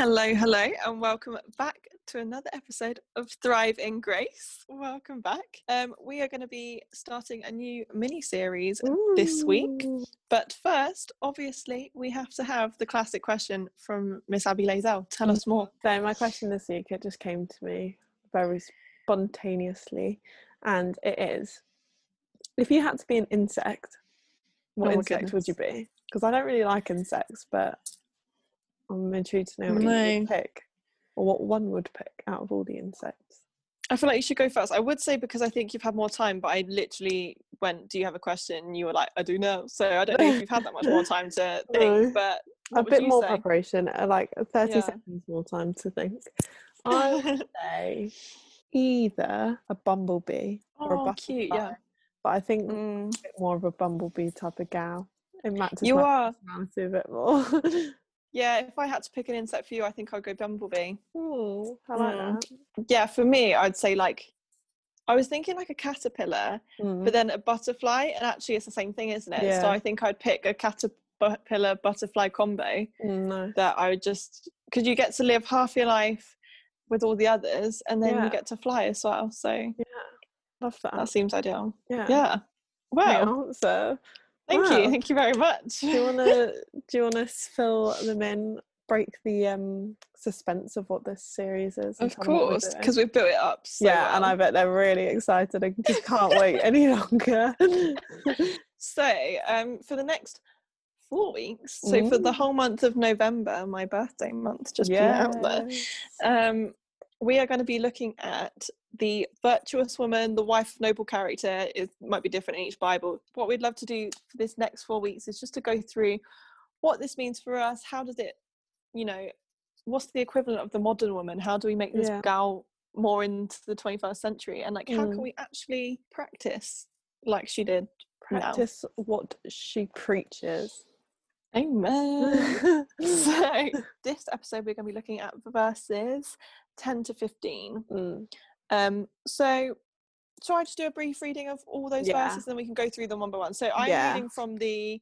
Hello, hello, and welcome back to another episode of Thrive in Grace. Welcome back. Um, we are going to be starting a new mini series this week. But first, obviously, we have to have the classic question from Miss Abby Lazell. Tell us more. So, my question this week, it just came to me very spontaneously, and it is if you had to be an insect, what Oh insect would you be? Because I don't really like insects, but I'm intrigued to know what you would pick, or what one would pick out of all the insects. I feel like you should go first. I would say because I think you've had more time, but I literally went, Do you have a question? And you were like, I do know. So I don't know if you've had that much more time to think, No. but A bit more say? preparation, uh, like 30 Yeah. seconds more time to think. I would say either a bumblebee or a oh, butterfly, cute, yeah. but I think Mm, bit more of a bumblebee type of gal. It matches you my are. personality a bit more. Yeah, if I had to pick an insect for you, I think I'd go bumblebee. oh, I like Mm. that. Yeah, for me, I'd say like I was thinking like a caterpillar, Mm. but then a butterfly, and actually it's the same thing, isn't it? Yeah. So I think I'd pick a caterpillar butterfly combo Mm, no. that I would just because you get to live half your life with all the others, and then Yeah. you get to fly as well. So Yeah, love that. that seems ideal. yeah, Yeah. Great answer. Thank Wow. you. Thank you very much. Do you wanna do you wanna fill them in? Break the um suspense of what this series is. Of tell them what we're course, because we've built it up. So yeah, and. I bet they're really excited. I just can't wait any longer. So, um, for the next four weeks, so for the whole month of November, my birthday month, just being out there, yeah. um, we are going to be looking at the virtuous woman, the wife of noble character. It might be different in each Bible. What we'd love to do for this next four weeks is just to go through what this means for us. How does it, you know, what's the equivalent of the modern woman? How do we make this Yeah. gal more into the 21st century? And like, how can Mm. we actually practice like she did? now? Practice what she preaches. Amen. so this episode we're going to be looking at verses 10 to 15 Mm. Um so i just do a brief reading of all those Yeah. verses and then we can go through them one by one so i'm Yeah. reading from the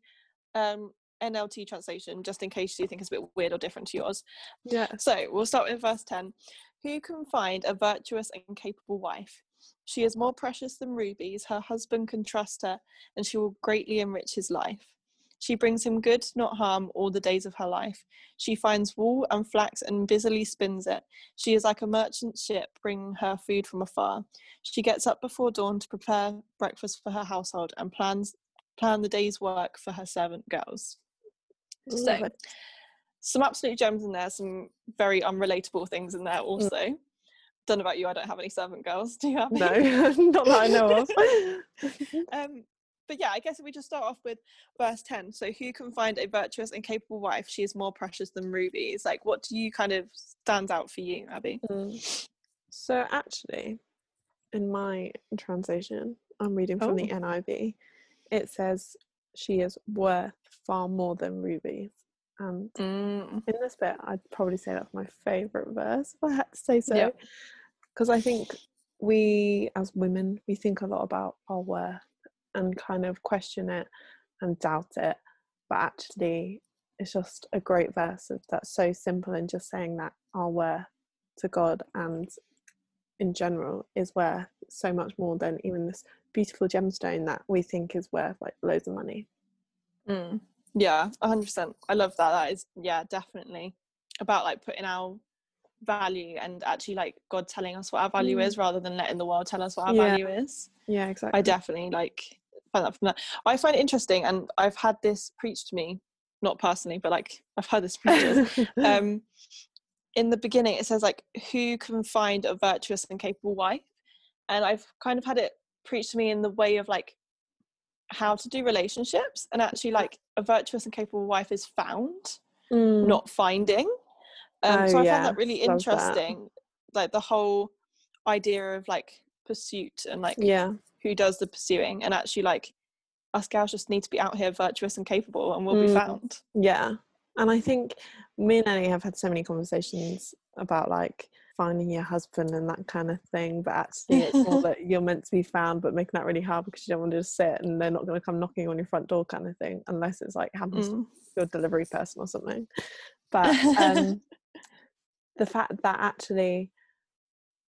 um nlt translation just in case you think it's a bit weird or different to yours Yeah. so we'll start with verse 10 who can find a virtuous and capable wife she is more precious than rubies her husband can trust her and she will greatly enrich his life she brings him good, not harm, all the days of her life. She finds wool and flax and busily spins it. She is like a merchant ship bringing her food from afar. She gets up before dawn to prepare breakfast for her household and plans plan the day's work for her servant girls. Love So, it. some absolute gems in there, some very unrelatable things in there also. Don't know about you, I don't have any servant girls. Do you have No, not that I know of. um, but yeah, I guess if we just start off with verse 10. So, who can find a virtuous and capable wife? She is more precious than rubies. Like, what do you kind of stands out for you, Abby? Mm. So actually, in my translation, I'm reading from the Oh. NIV. It says she is worth far more than rubies. And Mm, in this bit, I'd probably say that's my favourite verse, if I had to say so. Yeah. Because I think we, as women, we think a lot about our worth and kind of question it and doubt it. But actually, it's just a great verse that's so simple and just saying that our worth to God and in general is worth so much more than even this beautiful gemstone that we think is worth like loads of money. mm. Yeah, 100%. I love that. That is, yeah, definitely about like putting our value and actually like God telling us what our value Mm. is rather than letting the world tell us what our Yeah. value is. Yeah, exactly. I definitely like find that from that. I find it interesting, and I've had this preached to me, not personally, but like I've heard this preached. um, in the beginning, it says like, "Who can find a virtuous and capable wife?" And I've kind of had it preached to me in the way of like how to do relationships, and actually like a virtuous and capable wife is found, Mm. not finding. Um, Oh, so I yeah, found that really love that. interesting, like the whole idea of like pursuit and like yeah. Who does the pursuing and actually like us gals just need to be out here virtuous and capable and we'll be Mm. found Yeah. And I think me and Ellie have had so many conversations about like finding your husband and that kind of thing. But actually, it's more that you're meant to be found, but making that really hard because you don't want to just sit and they're not going to come knocking on your front door kind of thing, unless it's like happens Mm. your delivery person or something. But um, the fact that actually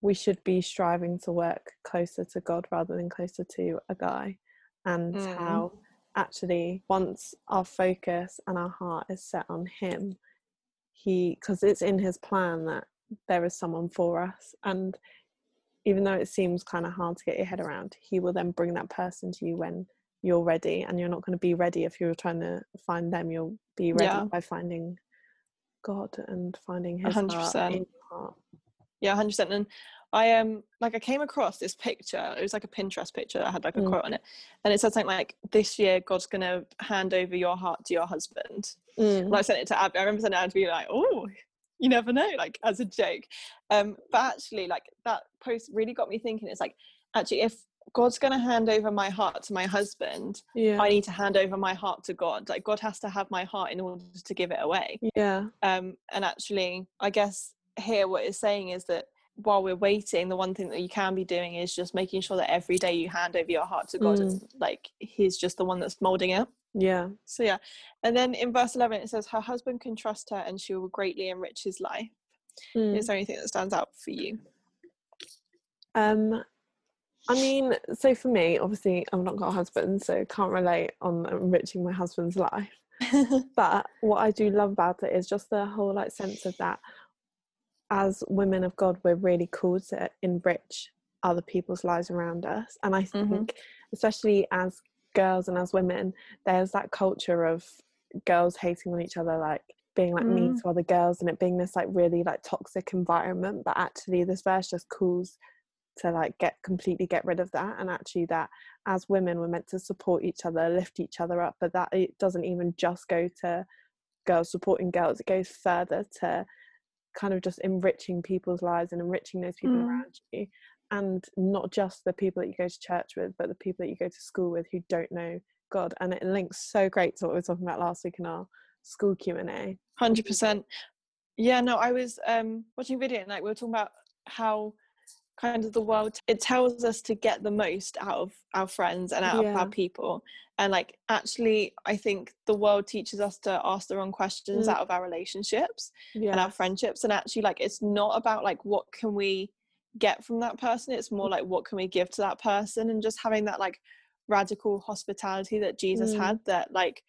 we should be striving to work closer to God rather than closer to a guy, and Mm. how actually once our focus and our heart is set on Him, He because it's in His plan that there is someone for us, and even though it seems kind of hard to get your head around, He will then bring that person to you when you're ready, and you're not going to be ready if you're trying to find them. You'll be ready Yeah. by finding God and finding His hundred heart percent. in your heart. Yeah, hundred percent. And I um like I came across this picture. It was like a Pinterest picture that had like a Mm. quote on it, and it said something like, "This year, God's gonna hand over your heart to your husband." Mm. And I sent it to Abby. I remember sending it to be like, "Oh, you never know," like as a joke. Um, but actually, like that post really got me thinking. It's like actually, if God's gonna hand over my heart to my husband, Yeah. I need to hand over my heart to God. Like God has to have my heart in order to give it away. yeah. um, and actually i guess here what it's saying is that while we're waiting the one thing that you can be doing is just making sure that every day you hand over your heart to god Mm. and like he's just the one that's molding it Yeah. so yeah and then in verse 11 it says her husband can trust her and she will greatly enrich his life Mm. is there anything that stands out for you Um, I mean, so for me, obviously, I've not got a husband, so can't relate on enriching my husband's life. But what I do love about it is just the whole like sense of that. As women of God, we're really called to enrich other people's lives around us, and I think, Mhm. especially as girls and as women, there's that culture of girls hating on each other, like being like mean Mm. to other girls, and it being this like really like toxic environment. But actually, this verse just calls to like get completely get rid of that and actually that as women we're meant to support each other lift each other up but that it doesn't even just go to girls supporting girls it goes further to kind of just enriching people's lives and enriching those people Mm. around you and not just the people that you go to church with but the people that you go to school with who don't know god and it links so great to what we were talking about last week in our school q&a Hundred percent. Yeah, no, I was um watching a video and like we were talking about how kind of the world it tells us to get the most out of our friends and out of our people. And like actually I think the world teaches us to ask the wrong questions Mm. out of our relationships yeah and our friendships. And actually like it's not about like what can we get from that person. It's more like what can we give to that person and just having that like radical hospitality that Jesus Mm. had that like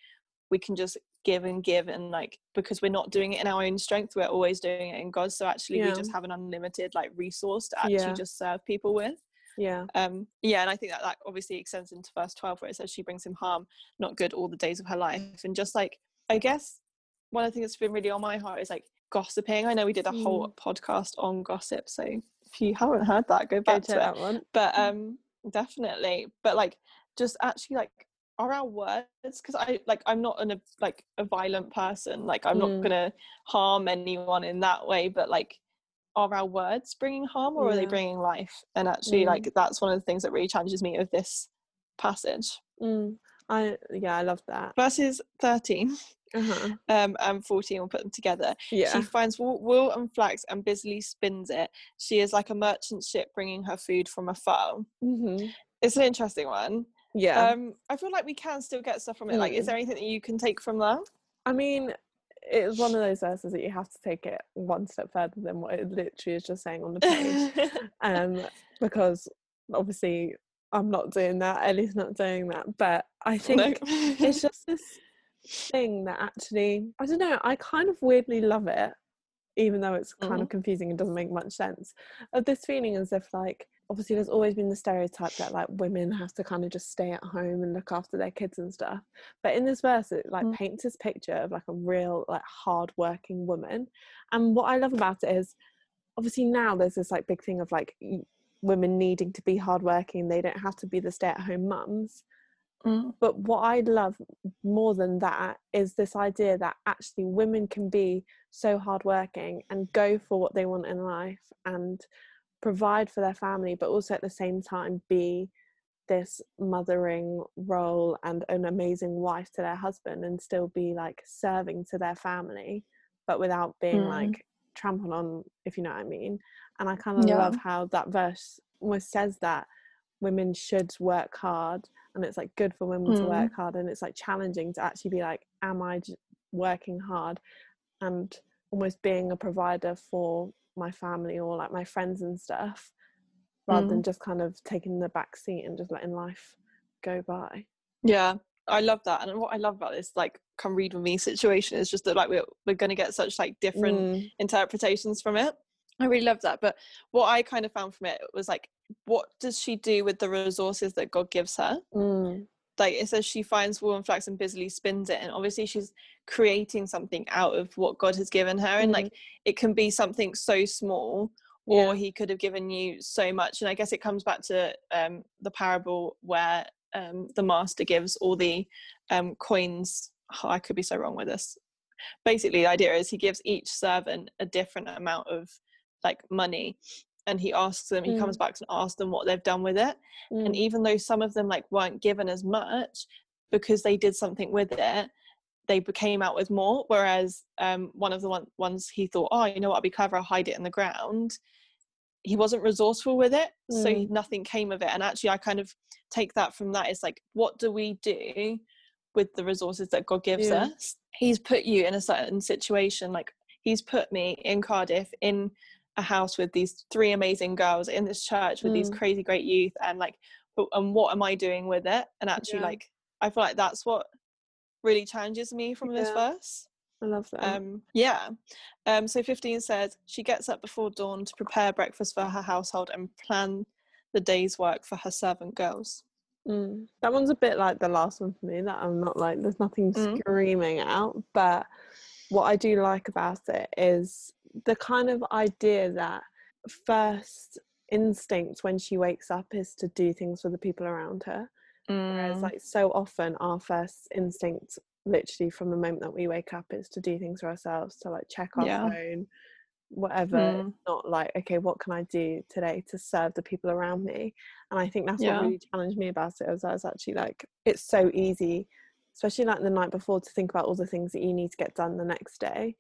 we can just give and give and like because we're not doing it in our own strength we're always doing it in god so actually we just have an unlimited like resource to actually Yeah. just serve people with. Yeah. Um yeah and i think that that obviously extends into verse 12 where it says she brings him harm not good all the days of her life. And just like i guess one of the things that's been really on my heart is like gossiping. I know we did a whole podcast on gossip so if you haven't heard that go go back check to it. that one. But um definitely. But like just actually like are our words because i like i'm not an, a like a violent person like i'm Mm. not gonna harm anyone in that way but like are our words bringing harm or are they bringing life and actually Mm. like that's one of the things that really challenges me of this passage Mm, I yeah, I love that. verses 13 Uh-huh. um and 14 we'll put them together Yeah. she finds wool, and flax and busily spins it she is like a merchant ship bringing her food from afar hmm it's an interesting one Yeah. um i feel like we can still get stuff from it like is Mm. there anything that you can take from that I mean, it's one of those verses that you have to take it one step further than what it literally is just saying on the page. um, because obviously I'm not doing that. Ellie's not doing that. But I think No. it's just this thing that actually I don't know. I kind of weirdly love it, even though it's kind of confusing and doesn't make much sense. Of this feeling as if like obviously there's always been the stereotype that like women have to kind of just stay at home and look after their kids and stuff. But in this verse, it like Mm. paints this picture of like a real like hard working woman. And what I love about it is obviously now there's this like big thing of like women needing to be hardworking. They don't have to be the stay at home mums Mm. but what I love more than that is this idea that actually women can be so hardworking and go for what they want in life and provide for their family, but also at the same time be this mothering role and an amazing wife to their husband and still be like serving to their family, but without being Mm. like trampled on, if you know what I mean. And I kind of Yeah. love how that verse almost says that women should work hard and it's like good for women to Mm. work hard and it's like challenging to actually be like am I working hard and almost being a provider for my family or like my friends and stuff rather Mm. than just kind of taking the back seat and just letting life go by Yeah, I love that. And what I love about this, like, come read with me situation is just that, like, we're, we're going to get such, like, different Mm, interpretations from it. I really love that. But what I kind of found from it was, like, what does she do with the resources that God gives her? mm, Like, it says she finds wool and flax and busily spins it. And obviously, she's creating something out of what God has given her. And, Mm. like, it can be something so small. Or Yeah. he could have given you so much, and I guess it comes back to um, the parable where um, the master gives all the um, coins. oh, I could be so wrong with this. Basically, the idea is he gives each servant a different amount of like money, and he asks them. He comes back and asks them what they've done with it. And mm, even though some of them like weren't given as much because they did something with it, they came out with more. Whereas um, one of the one, ones he thought, oh, you know what, i'll be clever, I'll hide it in the ground. He wasn't resourceful with it, so Mm. nothing came of it. And actually, I kind of take that from that. It's like, what do we do with the resources that God gives Yeah. us? He's put you in a certain situation. Like He's put me in Cardiff in a house with these three amazing girls in this church with these Mm. crazy great youth, and like, and what am I doing with it? And actually, Yeah. like, I feel like that's what really challenges me from this verse. I love that. Um, yeah. Um, so 15 says, She gets up before dawn to prepare breakfast for her household and plan the day's work for her servant girls. Mm. That one's a bit like the last one for me. That I'm not like there's nothing Mm. screaming out, but what I do like about it is the kind of idea that first instinct when she wakes up is to do things for the people around her. Whereas Mm, like so often our first instinct literally from the moment that we wake up is to do things for ourselves, to like check our Yeah. phone, whatever. Mm. It's not like, okay, what can I do today to serve the people around me? And I think that's Yeah. what really challenged me about it was I was actually like, it's so easy, especially like the night before to think about all the things that you need to get done the next day.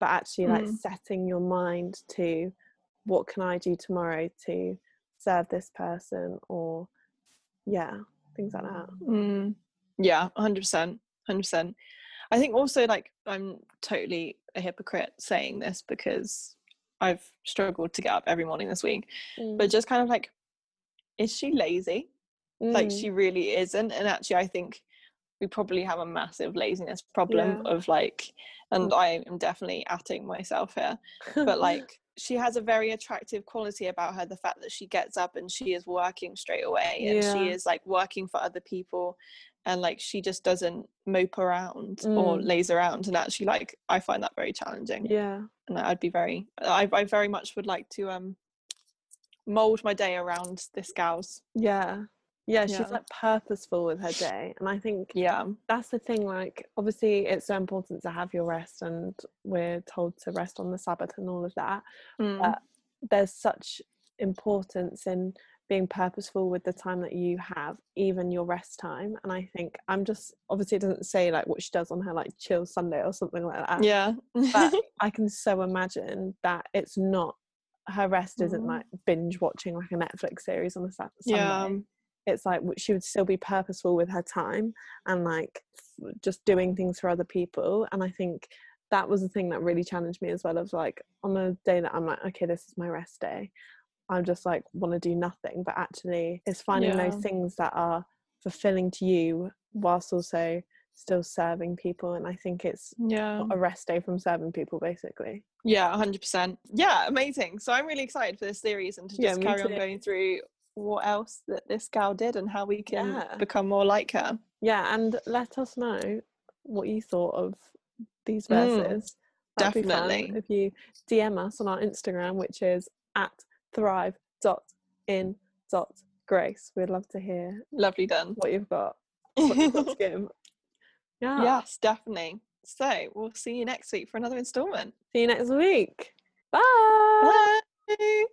But actually like Mm. setting your mind to what can I do tomorrow to serve this person or yeah, things like that. mm, yeah, 100%. 100%. I think also, like, I'm totally a hypocrite saying this because I've struggled to get up every morning this week, but just kind of like, is she lazy? like Mm. she really isn't and actually i think we probably have a massive laziness problem Yeah. of like and i am definitely atting myself here but like she has a very attractive quality about her the fact that she gets up and she is working straight away and she is like working for other people and like she just doesn't mope around or Mm. laze around and actually like i find that very challenging yeah. and i'd be very I, I very much would like to um mold my day around this gal's Yeah. Yeah, she's Yeah. like purposeful with her day. And I think yeah that's the thing, like obviously it's so important to have your rest and we're told to rest on the Sabbath and all of that. Mm. But there's such importance in being purposeful with the time that you have, even your rest time. And I think I'm just obviously it doesn't say like what she does on her like chill Sunday or something like that. yeah But I can so imagine that it's not her rest isn't Mm. like binge watching like a Netflix series on a Sat- yeah Sunday. It's like she would still be purposeful with her time and like just doing things for other people. And I think that was the thing that really challenged me as well. Of like on a day that I'm like, okay, this is my rest day. I'm just like want to do nothing, but actually, it's finding Yeah. those things that are fulfilling to you whilst also still serving people. And I think it's yeah a rest day from serving people, basically. yeah 100% yeah amazing so i'm really excited for this series and to just me carry on going through what else that this gal did and how we can Yeah. become more like her Yeah, and let us know what you thought of these Mm, verses. Fun definitely. if you DM us on our Instagram, which is at thrive.in.grace. We'd love to hear lovely done what you've got. What you've got to give. Yeah. yes definitely so we'll see you next week for another installment See you next week. Bye. bye